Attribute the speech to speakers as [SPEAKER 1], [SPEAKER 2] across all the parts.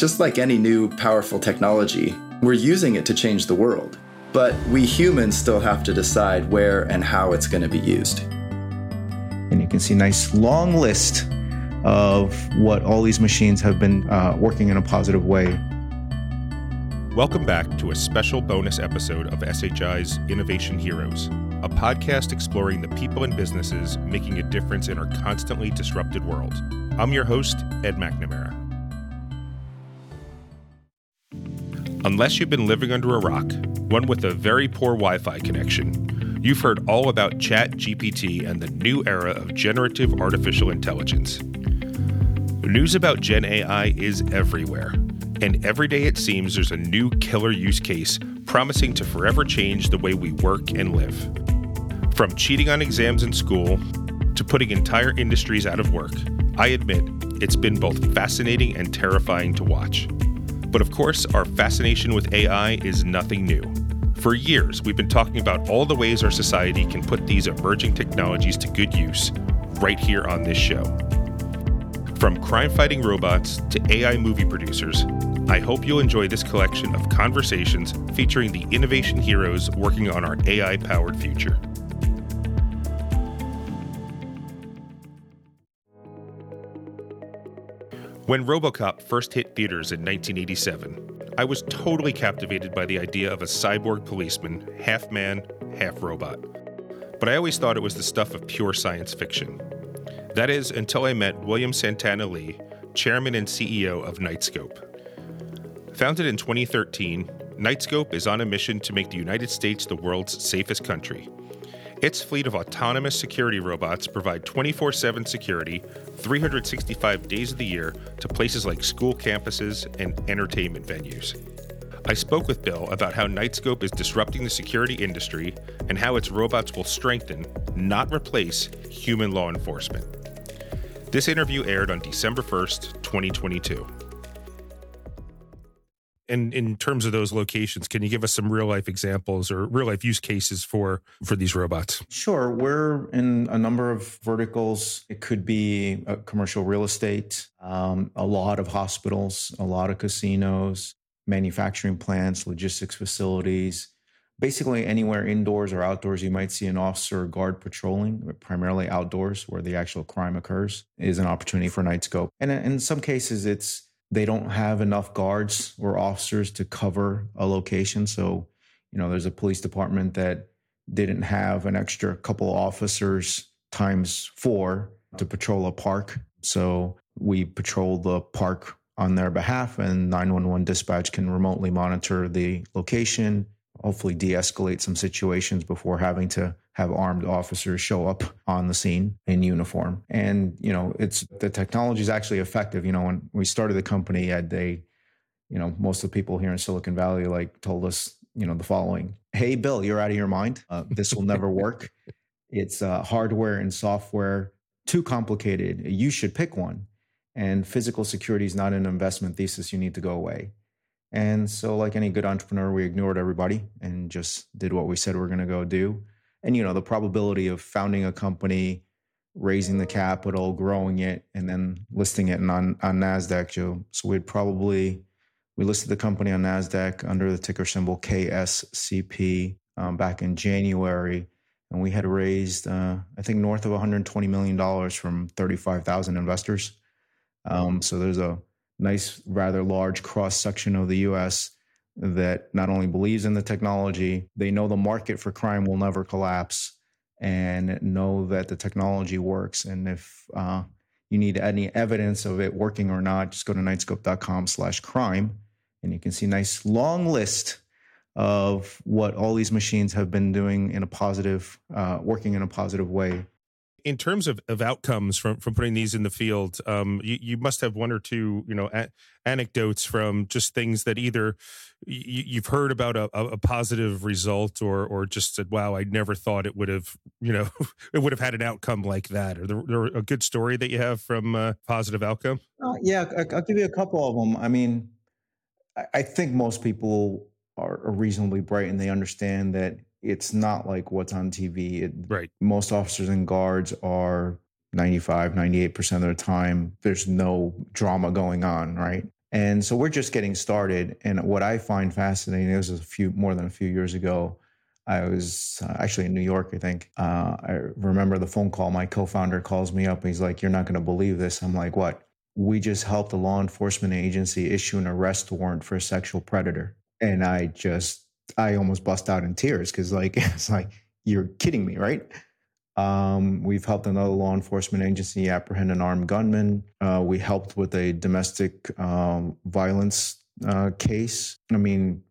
[SPEAKER 1] just like any new powerful technology, we're using it to change the world. But we humans still have to decide where and how it's going to be used.
[SPEAKER 2] And you can see a nice long list of what all these machines have been uh, working in a positive way.
[SPEAKER 3] Welcome back to a special bonus episode of SHI's Innovation Heroes, a podcast exploring the people and businesses making a difference in our constantly disrupted world. I'm your host, Ed McNamara. Unless you've been living under a rock, one with a very poor Wi Fi connection, you've heard all about ChatGPT and the new era of generative artificial intelligence. News about Gen AI is everywhere, and every day it seems there's a new killer use case promising to forever change the way we work and live. From cheating on exams in school to putting entire industries out of work, I admit it's been both fascinating and terrifying to watch. But of course, our fascination with AI is nothing new. For years, we've been talking about all the ways our society can put these emerging technologies to good use right here on this show. From crime fighting robots to AI movie producers, I hope you'll enjoy this collection of conversations featuring the innovation heroes working on our AI powered future. When Robocop first hit theaters in 1987, I was totally captivated by the idea of a cyborg policeman, half man, half robot. But I always thought it was the stuff of pure science fiction. That is, until I met William Santana Li, chairman and CEO of Knightscope. Founded in 2013, Knightscope is on a mission to make the United States the world's safest country. Its fleet of autonomous security robots provide 24 7 security 365 days of the year to places like school campuses and entertainment venues. I spoke with Bill about how Knightscope is disrupting the security industry and how its robots will strengthen, not replace, human law enforcement. This interview aired on December 1st, 2022 in in terms of those locations can you give us some real life examples or real life use cases for for these robots?
[SPEAKER 2] Sure. We're in a number of verticals. It could be commercial real estate um, a lot of hospitals a lot of casinos manufacturing plants logistics facilities. Basically anywhere indoors or outdoors you might see an officer or guard patrolling primarily outdoors where the actual crime occurs is an opportunity for Knightscope and in some cases it's they don't have enough guards or officers to cover a location. So, you know, there's a police department that didn't have an extra couple officers times four to patrol a park. So we patrol the park on their behalf, and 911 dispatch can remotely monitor the location, hopefully de escalate some situations before having to have armed officers show up on the scene in uniform. And, you know, it's the technology is actually effective. You know, when we started the company, at they, you know, most of the people here in Silicon Valley like told us, you know, the following Hey, Bill, you're out of your mind. Uh, this will never work. It's uh, hardware and software too complicated. You should pick one. And physical security is not an investment thesis. You need to go away. And so, like any good entrepreneur, we ignored everybody and just did what we said we are going to go do and you know the probability of founding a company raising the capital growing it and then listing it on on nasdaq joe. So we'd probably we listed the company on nasdaq under the ticker symbol kscp um, back in january and we had raised uh, i think north of 120 million dollars from 35000 investors. Um, so there's a nice rather large cross section of the us that not only believes in the technology, they know the market for crime will never collapse and know that the technology works. And if uh, you need any evidence of it working or not, just go to knightscope.com slash crime and you can see a nice long list of what all these machines have been doing in a positive, uh, working in a positive way
[SPEAKER 3] in terms of, of outcomes from from putting these in the field um, you, you must have one or two you know a- anecdotes from just things that either you, have heard about a, a, positive result or or just said wow i never thought it would have you know it would have had an outcome like that. Or there, there a good story that you have from a positive outcome?
[SPEAKER 2] Uh, yeah i'll give you a couple of them i mean i, think most people are reasonably bright and they understand that it's not like what's on TV. It,
[SPEAKER 3] right.
[SPEAKER 2] Most officers and guards are 95, 98% of the time, there's no drama going on, right? And so we're just getting started. And what I find fascinating, this was a few more than a few years ago. I was uh, actually in New York, I think. Uh, I remember the phone call. My co founder calls me up. He's like, You're not going to believe this. I'm like, What? We just helped a law enforcement agency issue an arrest warrant for a sexual predator. And I just, I almost bust out in tears because, like, it's like, You're kidding me, right? Um, we've helped another law enforcement agency apprehend an armed gunman. Uh, we helped with a domestic um, violence uh, case. I mean,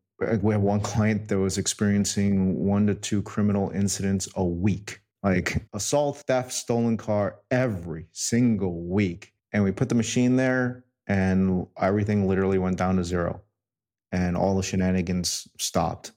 [SPEAKER 2] we have one client that was experiencing one to two criminal incidents a week, like assault, theft, stolen car every single week. And we put the machine there, and everything literally went down to zero, and all the shenanigans stopped.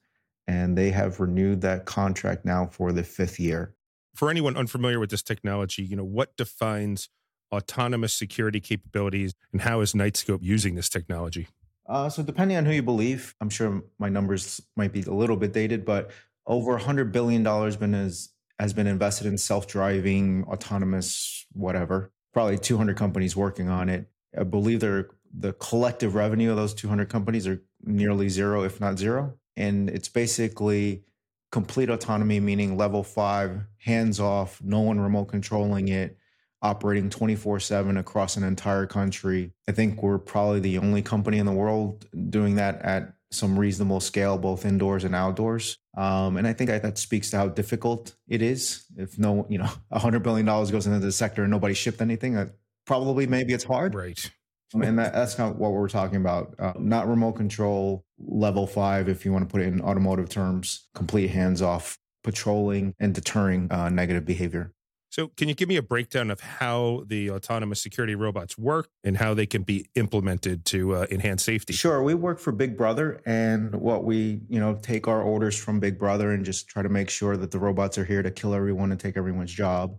[SPEAKER 2] And they have renewed that contract now for the fifth year
[SPEAKER 3] for anyone unfamiliar with this technology, you know, what defines autonomous security capabilities and how is Knightscope using this technology?
[SPEAKER 2] Uh, so depending on who you believe, I'm sure my numbers might be a little bit dated, but over $100 billion been as, has been invested in self-driving, autonomous, whatever. Probably 200 companies working on it. I believe they're, the collective revenue of those 200 companies are nearly zero, if not zero. And it's basically complete autonomy, meaning level five, hands off, no one remote controlling it, operating 24 7 across an entire country. I think we're probably the only company in the world doing that at some reasonable scale, both indoors and outdoors. Um, and I think that speaks to how difficult it is. If no, you know, $100 billion goes into the sector and nobody shipped anything, probably maybe it's hard.
[SPEAKER 3] Right
[SPEAKER 2] and that, that's not what we're talking about. Uh, not remote control, level five, if you want to put it in automotive terms, complete hands off patrolling and deterring uh, negative behavior.
[SPEAKER 3] So, can you give me a breakdown of how the autonomous security robots work and how they can be implemented to uh, enhance safety?
[SPEAKER 2] Sure, we work for Big Brother, and what we, you know, take our orders from Big Brother and just try to make sure that the robots are here to kill everyone and take everyone's job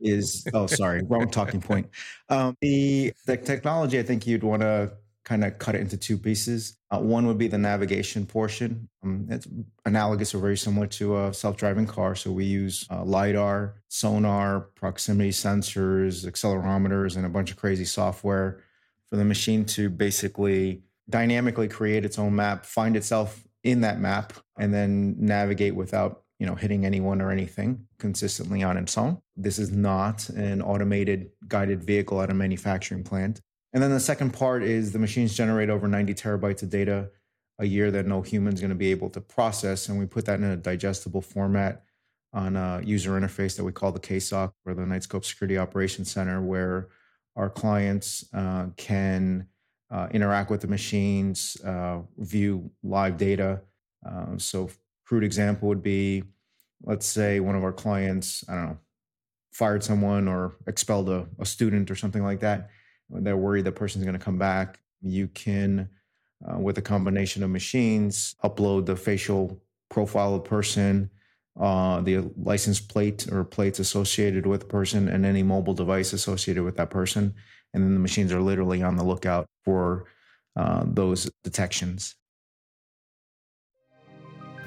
[SPEAKER 2] is oh sorry wrong talking point. Um, the the technology i think you'd want to kind of cut it into two pieces. Uh, one would be the navigation portion. Um, it's analogous or very similar to a self-driving car. So we use uh, lidar sonar proximity sensors accelerometers and a bunch of crazy software for the machine to basically dynamically create its own map find itself in that map and then navigate without you know hitting anyone or anything consistently on its own this is not an automated guided vehicle at a manufacturing plant and then the second part is the machines generate over 90 terabytes of data a year that no human's going to be able to process and we put that in a digestible format on a user interface that we call the KSOC or the Knightscope Security Operations Center, where our clients uh, can uh, interact with the machines, uh, view live data. Uh, so crude example would be let's say one of our clients, I don't know, fired someone or expelled a, a student or something like that. They're worried that person's going to come back. You can, uh, with a combination of machines, upload the facial profile of the person, uh, the license plate or plates associated with the person, and any mobile device associated with that person. And then the machines are literally on the lookout for uh, those detections.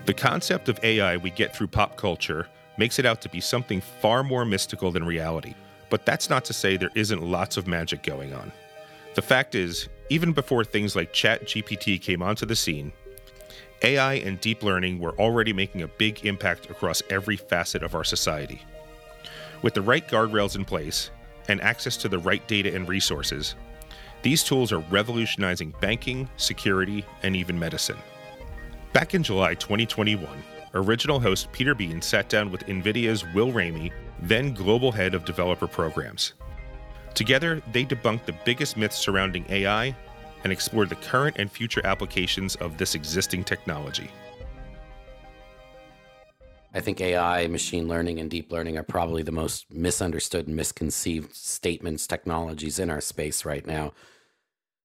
[SPEAKER 3] The concept of AI we get through pop culture makes it out to be something far more mystical than reality. But that's not to say there isn't lots of magic going on. The fact is, even before things like ChatGPT came onto the scene, AI and deep learning were already making a big impact across every facet of our society. With the right guardrails in place and access to the right data and resources, these tools are revolutionizing banking, security, and even medicine. Back in July 2021, original host Peter Bean sat down with NVIDIA's Will Ramey, then global head of developer programs. Together, they debunked the biggest myths surrounding AI and explored the current and future applications of this existing technology.
[SPEAKER 4] I think AI, machine learning, and deep learning are probably the most misunderstood and misconceived statements, technologies in our space right now.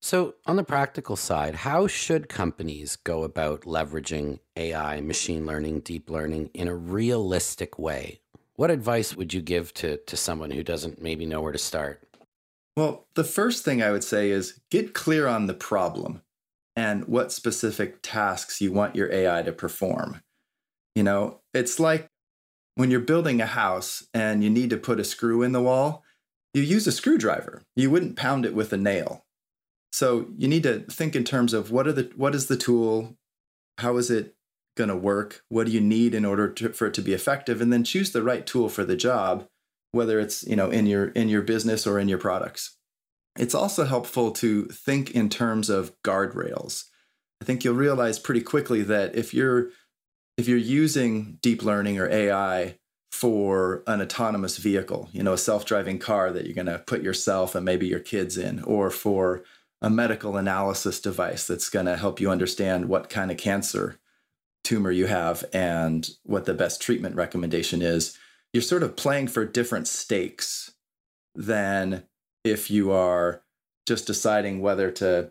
[SPEAKER 4] So, on the practical side, how should companies go about leveraging AI, machine learning, deep learning in a realistic way? What advice would you give to, to someone who doesn't maybe know where to start?
[SPEAKER 1] Well, the first thing I would say is get clear on the problem and what specific tasks you want your AI to perform. You know, it's like when you're building a house and you need to put a screw in the wall, you use a screwdriver. You wouldn't pound it with a nail So you need to think in terms of what are the what is the tool, how is it going to work, what do you need in order to, for it to be effective, and then choose the right tool for the job, whether it's you know in your in your business or in your products. It's also helpful to think in terms of guardrails. I think you'll realize pretty quickly that if you're if you're using deep learning or AI for an autonomous vehicle, you know, a self-driving car that you're going to put yourself and maybe your kids in, or for a medical analysis device that's going to help you understand what kind of cancer tumor you have and what the best treatment recommendation is, you're sort of playing for different stakes than if you are just deciding whether to,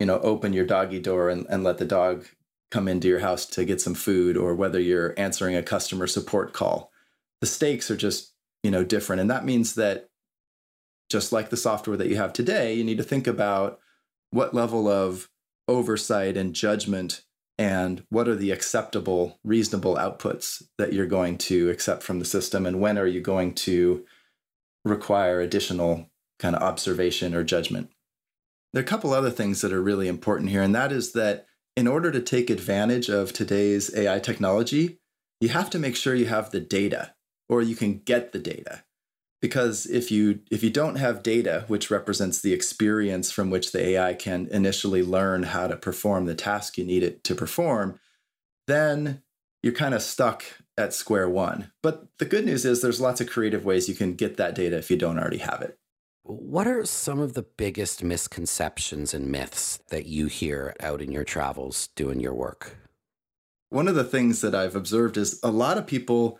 [SPEAKER 1] you know, open your doggy door and, and let the dog come into your house to get some food or whether you're answering a customer support call. The stakes are just you know different. And that means that just like the software that you have today you need to think about what level of oversight and judgment and what are the acceptable reasonable outputs that you're going to accept from the system? And when are you going to require additional kind of observation or judgment? There are a couple other things that are really important here and that is that in order to take advantage of today's ai technology you have to make sure you have the data or you can get the data because if you if you don't have data which represents the experience from which the ai can initially learn how to perform the task you need it to perform then you're kind of stuck at square one. But the good news is there's lots of creative ways you can get that data if you don't already have it.
[SPEAKER 4] What are some of the biggest misconceptions and myths that you hear out in your travels doing your work?
[SPEAKER 1] One of the things that i've observed is a lot of people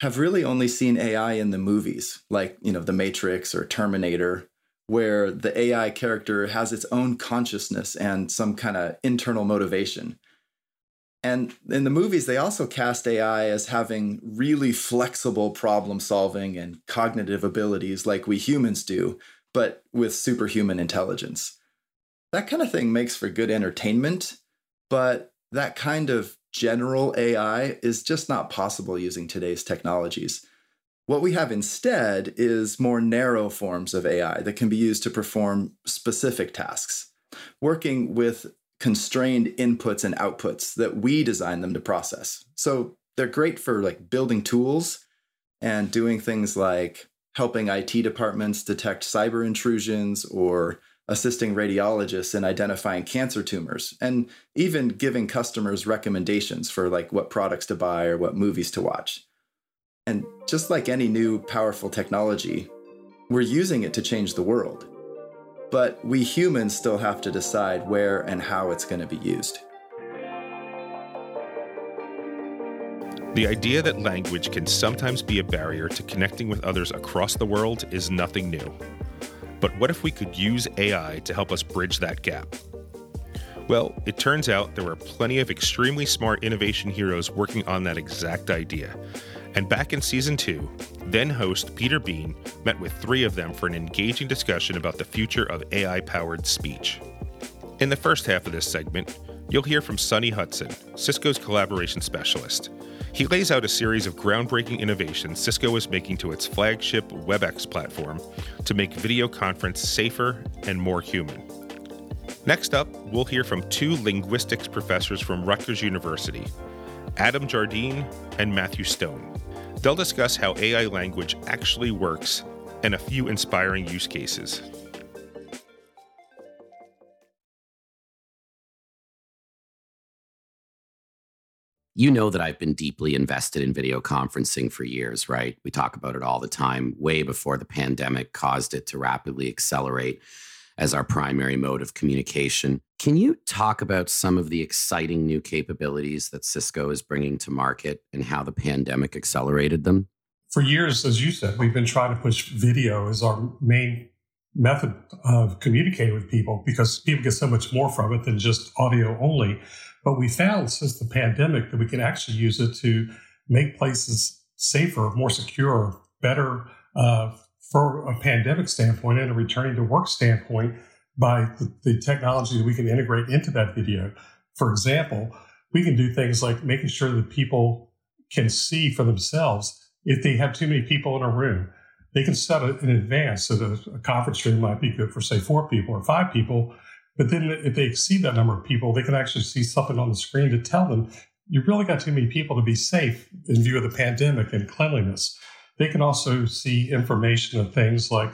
[SPEAKER 1] have really only seen AI in the movies, like, you know, The Matrix or Terminator, where the AI character has its own consciousness and some kind of internal motivation. And in the movies, they also cast AI as having really flexible problem solving and cognitive abilities like we humans do, but with superhuman intelligence. That kind of thing makes for good entertainment, but that kind of general AI is just not possible using today's technologies. What we have instead is more narrow forms of AI that can be used to perform specific tasks, working with constrained inputs and outputs that we design them to process. So they're great for like building tools and doing things like helping IT departments detect cyber intrusions or assisting radiologists in identifying cancer tumors and even giving customers recommendations for like what products to buy or what movies to watch. And just like any new powerful technology, we're using it to change the world. But we humans still have to decide where and how it's going to be used.
[SPEAKER 3] The idea that language can sometimes be a barrier to connecting with others across the world is nothing new. But what if we could use AI to help us bridge that gap? Well, it turns out there were plenty of extremely smart innovation heroes working on that exact idea. And back in season two, then host Peter Bean met with three of them for an engaging discussion about the future of AI powered speech. In the first half of this segment, you'll hear from Sonny Hudson, Cisco's collaboration specialist. He lays out a series of groundbreaking innovations Cisco is making to its flagship WebEx platform to make video conference safer and more human. Next up, we'll hear from two linguistics professors from Rutgers University, Adam Jardine and Matthew Stone. They'll discuss how AI language actually works and a few inspiring use cases.
[SPEAKER 4] You know that I've been deeply invested in video conferencing for years, right? We talk about it all the time, way before the pandemic caused it to rapidly accelerate as our primary mode of communication. Can you talk about some of the exciting new capabilities that Cisco is bringing to market and how the pandemic accelerated them?
[SPEAKER 5] For years, as you said, we've been trying to push video as our main method of communicating with people because people get so much more from it than just audio only. But we found since the pandemic that we can actually use it to make places safer, more secure, better uh, for a pandemic standpoint and a returning to work standpoint by the, the technology that we can integrate into that video. For example, we can do things like making sure that people can see for themselves if they have too many people in a room. they can set it in advance so that a conference room might be good for, say, four people or five people. But then if they exceed that number of people, they can actually see something on the screen to tell them, you've really got too many people to be safe in view of the pandemic and cleanliness. They can also see information of things like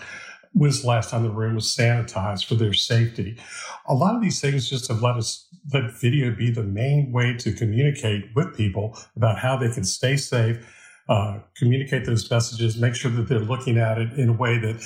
[SPEAKER 5] when's the last time the room was sanitized for their safety. A lot of these things just have let us let video be the main way to communicate with people about how they can stay safe uh, communicate those messages, make sure that they're looking at it in a way that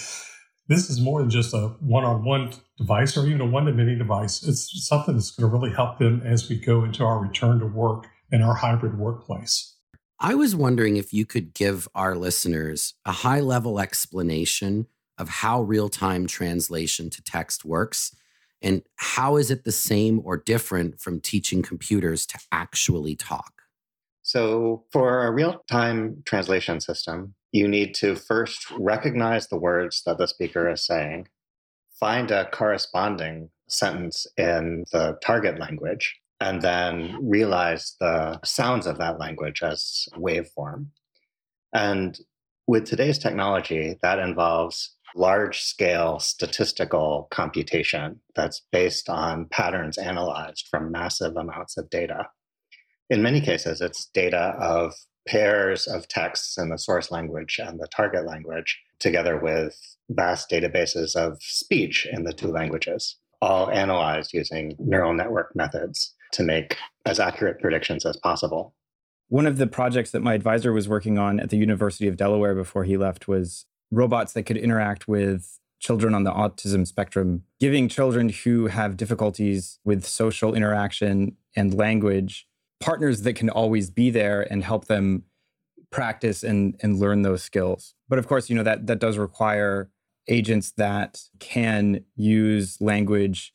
[SPEAKER 5] this is more than just a one on one device or even a one to many device. It's something that's going to really help them as we go into our return to work and our hybrid workplace.
[SPEAKER 4] I was wondering if you could give our listeners a high level explanation of how real time translation to text works and how is it the same or different from teaching computers to actually talk?
[SPEAKER 6] So, for a real time translation system, you need to first recognize the words that the speaker is saying, find a corresponding sentence in the target language, and then realize the sounds of that language as waveform. And with today's technology, that involves large scale statistical computation that's based on patterns analyzed from massive amounts of data in many cases, it's data of pairs of texts in the source language and the target language, together with vast databases of speech in the two languages, all analyzed using neural network methods to make as accurate predictions as possible.
[SPEAKER 7] One of the projects that my advisor was working on at the University of Delaware before he left was robots that could interact with children on the autism spectrum, giving children who have difficulties with social interaction and language partners that can always be there and help them practice and and learn those skills. But of course, you know that that does require agents that can use language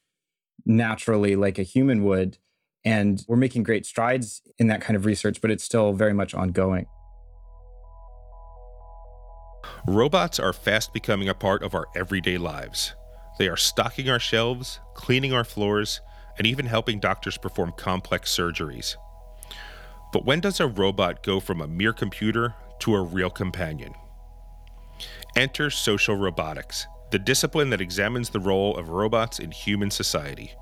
[SPEAKER 7] naturally like a human would and we're making great strides in that kind of research but it's still very much ongoing.
[SPEAKER 3] Robots are fast becoming a part of our everyday lives. They are stocking our shelves, cleaning our floors, and even helping doctors perform complex surgeries. But when does a robot go from a mere computer to a real companion? Enter social robotics, the discipline that examines the role of robots in human society.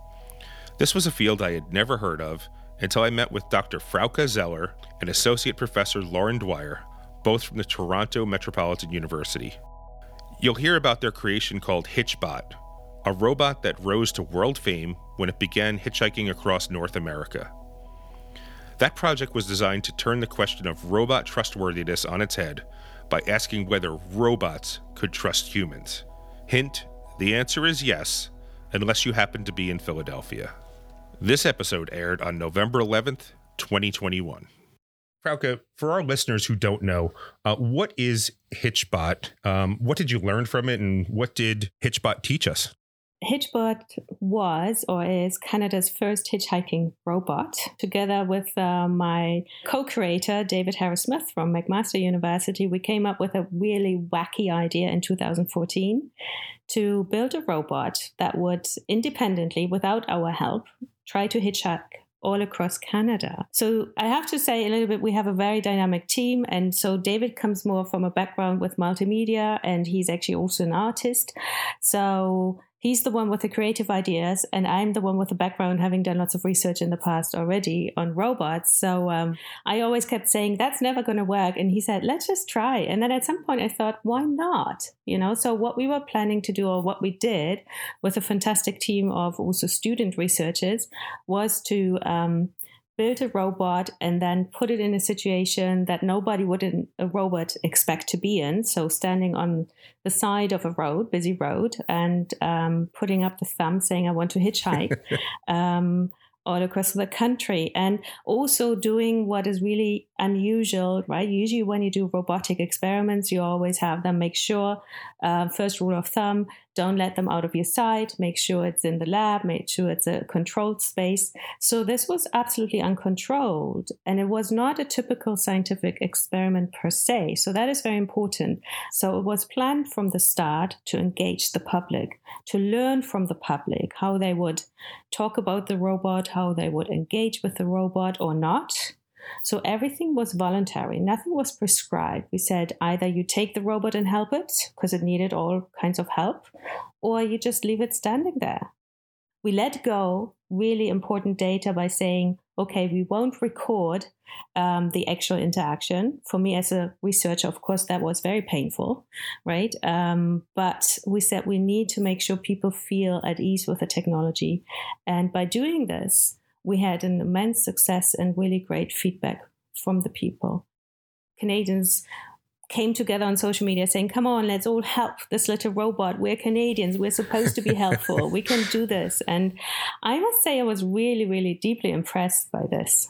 [SPEAKER 3] This was a field I had never heard of until I met with Dr. Frauke Zeller and Associate Professor Lauren Dwyer, both from the Toronto Metropolitan University. You'll hear about their creation called Hitchbot, a robot that rose to world fame when it began hitchhiking across North America. That project was designed to turn the question of robot trustworthiness on its head by asking whether robots could trust humans. Hint the answer is yes, unless you happen to be in Philadelphia. This episode aired on November 11th, 2021. Frauke, for our listeners who don't know, uh, what is Hitchbot? Um, what did you learn from it, and what did Hitchbot teach us?
[SPEAKER 8] Hitchbot was or is Canada's first hitchhiking robot. Together with uh, my co creator, David Harris Smith from McMaster University, we came up with a really wacky idea in 2014 to build a robot that would independently, without our help, try to hitchhike all across Canada. So I have to say a little bit, we have a very dynamic team. And so David comes more from a background with multimedia and he's actually also an artist. So he's the one with the creative ideas, and I'm the one with the background, having done lots of research in the past already on robots. So um, I always kept saying, that's never going to work. And he said, let's just try. And then at some point, I thought, why not? You know, so what we were planning to do, or what we did with a fantastic team of also student researchers, was to um, build a robot and then put it in a situation that nobody would in a robot expect to be in. So standing on the side of a road, busy road, and um, putting up the thumb saying, I want to hitchhike. um, all across the country and also doing what is really unusual right usually when you do robotic experiments you always have them make sure uh, first rule of thumb don't let them out of your sight. Make sure it's in the lab. Make sure it's a controlled space. So this was absolutely uncontrolled. And it was not a typical scientific experiment per se. So that is very important. So it was planned from the start to engage the public, to learn from the public how they would talk about the robot, how they would engage with the robot or not So everything was voluntary, nothing was prescribed. We said either you take the robot and help it because it needed all kinds of help, or you just leave it standing there. We let go really important data by saying, okay, we won't record um, the actual interaction. For me as a researcher, of course, that was very painful, right? Um, but we said we need to make sure people feel at ease with the technology. And by doing this, we had an immense success and really great feedback from the people. Canadians came together on social media saying, Come on, let's all help this little robot. We're Canadians. We're supposed to be helpful. we can do this. And I must say, I was really, really deeply impressed by this.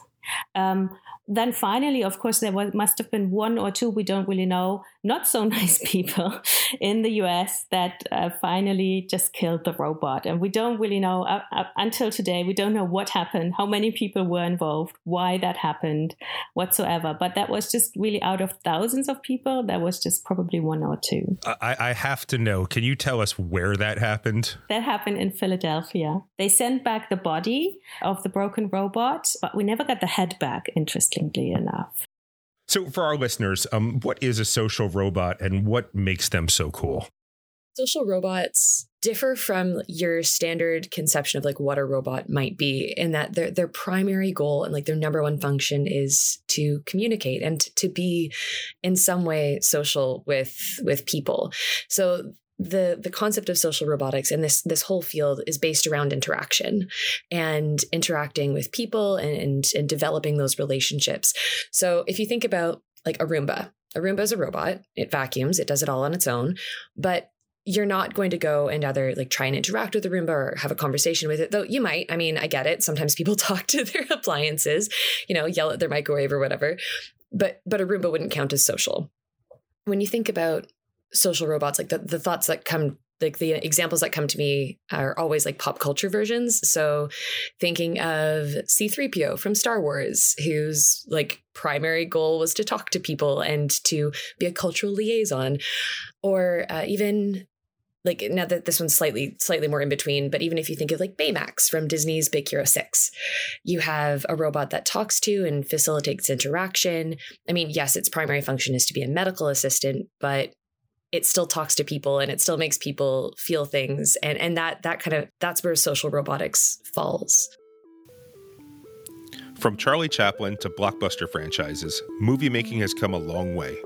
[SPEAKER 8] Um, then finally, of course, there was, must have been one or two, we don't really know, not so nice people in the US that uh, finally just killed the robot. And we don't really know uh, uh, until today, we don't know what happened, how many people were involved, why that happened, whatsoever. But that was just really out of thousands of people, that was just probably one or two.
[SPEAKER 3] I, I have to know, can you tell us where that happened?
[SPEAKER 8] That happened in Philadelphia. They sent back the body of the broken robot, but we never got the head back, interestingly enough.
[SPEAKER 3] So, for our listeners, um, what is a social robot and what makes them so cool?
[SPEAKER 9] Social robots differ from your standard conception of like what a robot might be in that their their primary goal and like their number one function is to communicate and to be in some way social with with people. So the the concept of social robotics and this this whole field is based around interaction and interacting with people and, and, and developing those relationships. So if you think about like a Roomba, a Roomba is a robot. It vacuums. It does it all on its own. But you're not going to go and either like try and interact with the Roomba or have a conversation with it, though you might. I mean, I get it. Sometimes people talk to their appliances, you know, yell at their microwave or whatever. But but a Roomba wouldn't count as social. When you think about social robots like the, the thoughts that come like the examples that come to me are always like pop culture versions. So thinking of c3po from star wars whose like primary goal was to talk to people and to be a cultural liaison. Or uh, even like now that this one's slightly slightly more in between but even if you think of like baymax from disney's big hero 6 you have a robot that talks to and facilitates interaction. I mean yes its primary function is to be a medical assistant but it still talks to people and it still makes people feel things. And and that that kind of that's where social robotics falls.
[SPEAKER 3] From charlie chaplin to blockbuster franchises movie making has come a long way.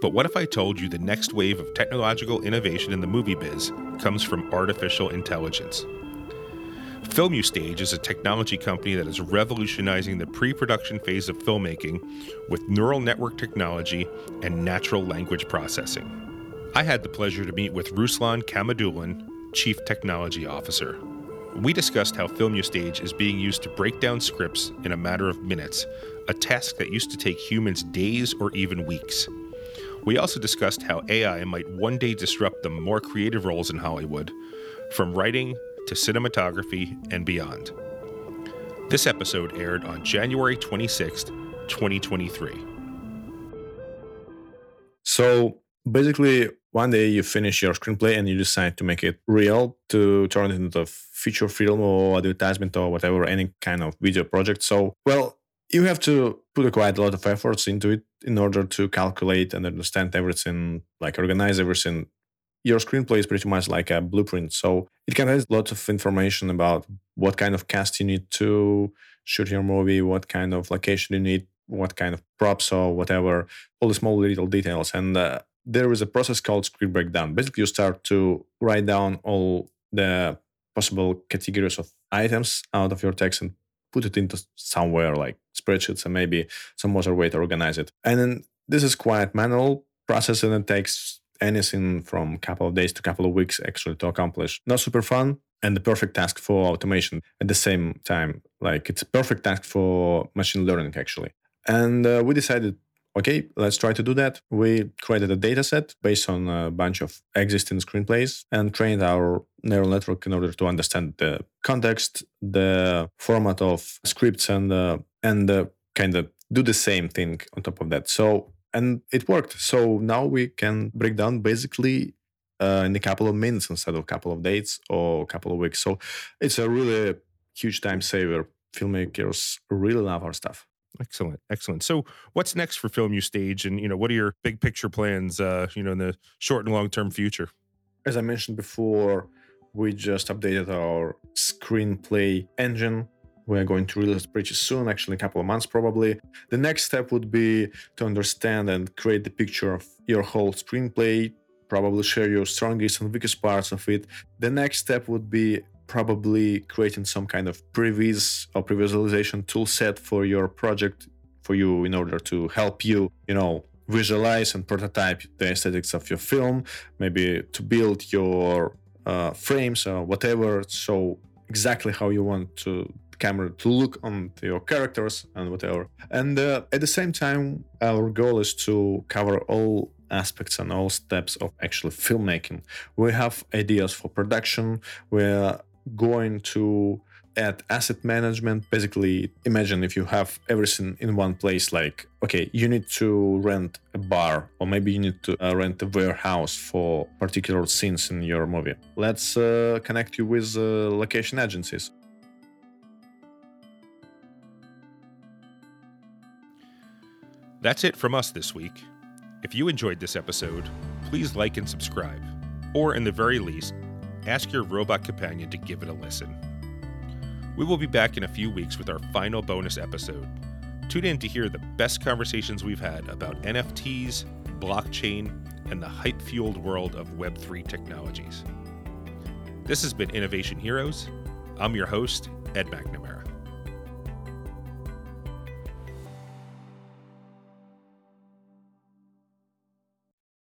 [SPEAKER 3] But what if i told you the next wave of technological innovation in the movie biz comes from artificial intelligence? FilmuStage is a technology company that is revolutionizing the pre production phase of filmmaking with neural network technology and natural language processing. I had the pleasure to meet with Ruslan Khamidullin, Chief Technology Officer. We discussed how FilmuStage is being used to break down scripts in a matter of minutes, a task that used to take humans days or even weeks. We also discussed how AI might one day disrupt the more creative roles in Hollywood, from writing to cinematography and beyond. This episode aired on January 26th, 2023.
[SPEAKER 10] So, basically one day you finish your screenplay and you decide to make it real to turn it into a feature film or advertisement or whatever any kind of video project. So well you have to put quite a lot of efforts into it in order to calculate and understand everything like organize everything. Your screenplay is pretty much like a blueprint so it contains lots of information about what kind of cast you need to shoot your movie what kind of location you need what kind of props or whatever all the small little details. And uh, there is a process called script breakdown. Basically, you start to write down all the possible categories of items out of your text and put it into somewhere like spreadsheets and maybe some other way to organize it. And then this is quite manual process and it takes anything from a couple of days to a couple of weeks actually to accomplish. Not super fun and the perfect task for automation at the same time. Like it's a perfect task for machine learning actually. And uh, we decided okay, let's try to do that. We created a data set based on a bunch of existing screenplays and trained our neural network in order to understand the context, the format of scripts, and uh, and uh, kind of do the same thing on top of that. So and it worked. So now we can break down basically uh, in a couple of minutes instead of a couple of days or a couple of weeks. So it's a really huge time saver. Filmmakers really love our stuff.
[SPEAKER 3] Excellent, excellent. So, what's next for Filmustage, and you know, what are your big picture plans? Uh, you know, in the short and long term future.
[SPEAKER 10] As I mentioned before, we just updated our screenplay engine. We are going to release it pretty soon, actually, a couple of months probably. The next step would be to understand and create the picture of your whole screenplay, probably share your strongest and weakest parts of it. The next step would be probably creating some kind of previs or pre-visualization tool set for your project for you in order to help you, you know, visualize and prototype the aesthetics of your film, maybe to build your uh, frames or whatever. So exactly how you want to camera to look on your characters and whatever. And uh, at the same time, our goal is to cover all aspects and all steps of actual filmmaking. We have ideas for production. We're going to add asset management. Basically, imagine if you have everything in one place, like, okay, you need to rent a bar, or maybe you need to uh, rent a warehouse for particular scenes in your movie. Let's uh, connect you with uh, location agencies.
[SPEAKER 3] That's it from us this week. If you enjoyed this episode, please like and subscribe, or in the very least, ask your robot companion to give it a listen. We will be back in a few weeks with our final bonus episode. Tune in to hear the best conversations we've had about NFTs, blockchain, and the hype fueled world of Web3 technologies. This has been Innovation Heroes. I'm your host, Ed McNamara.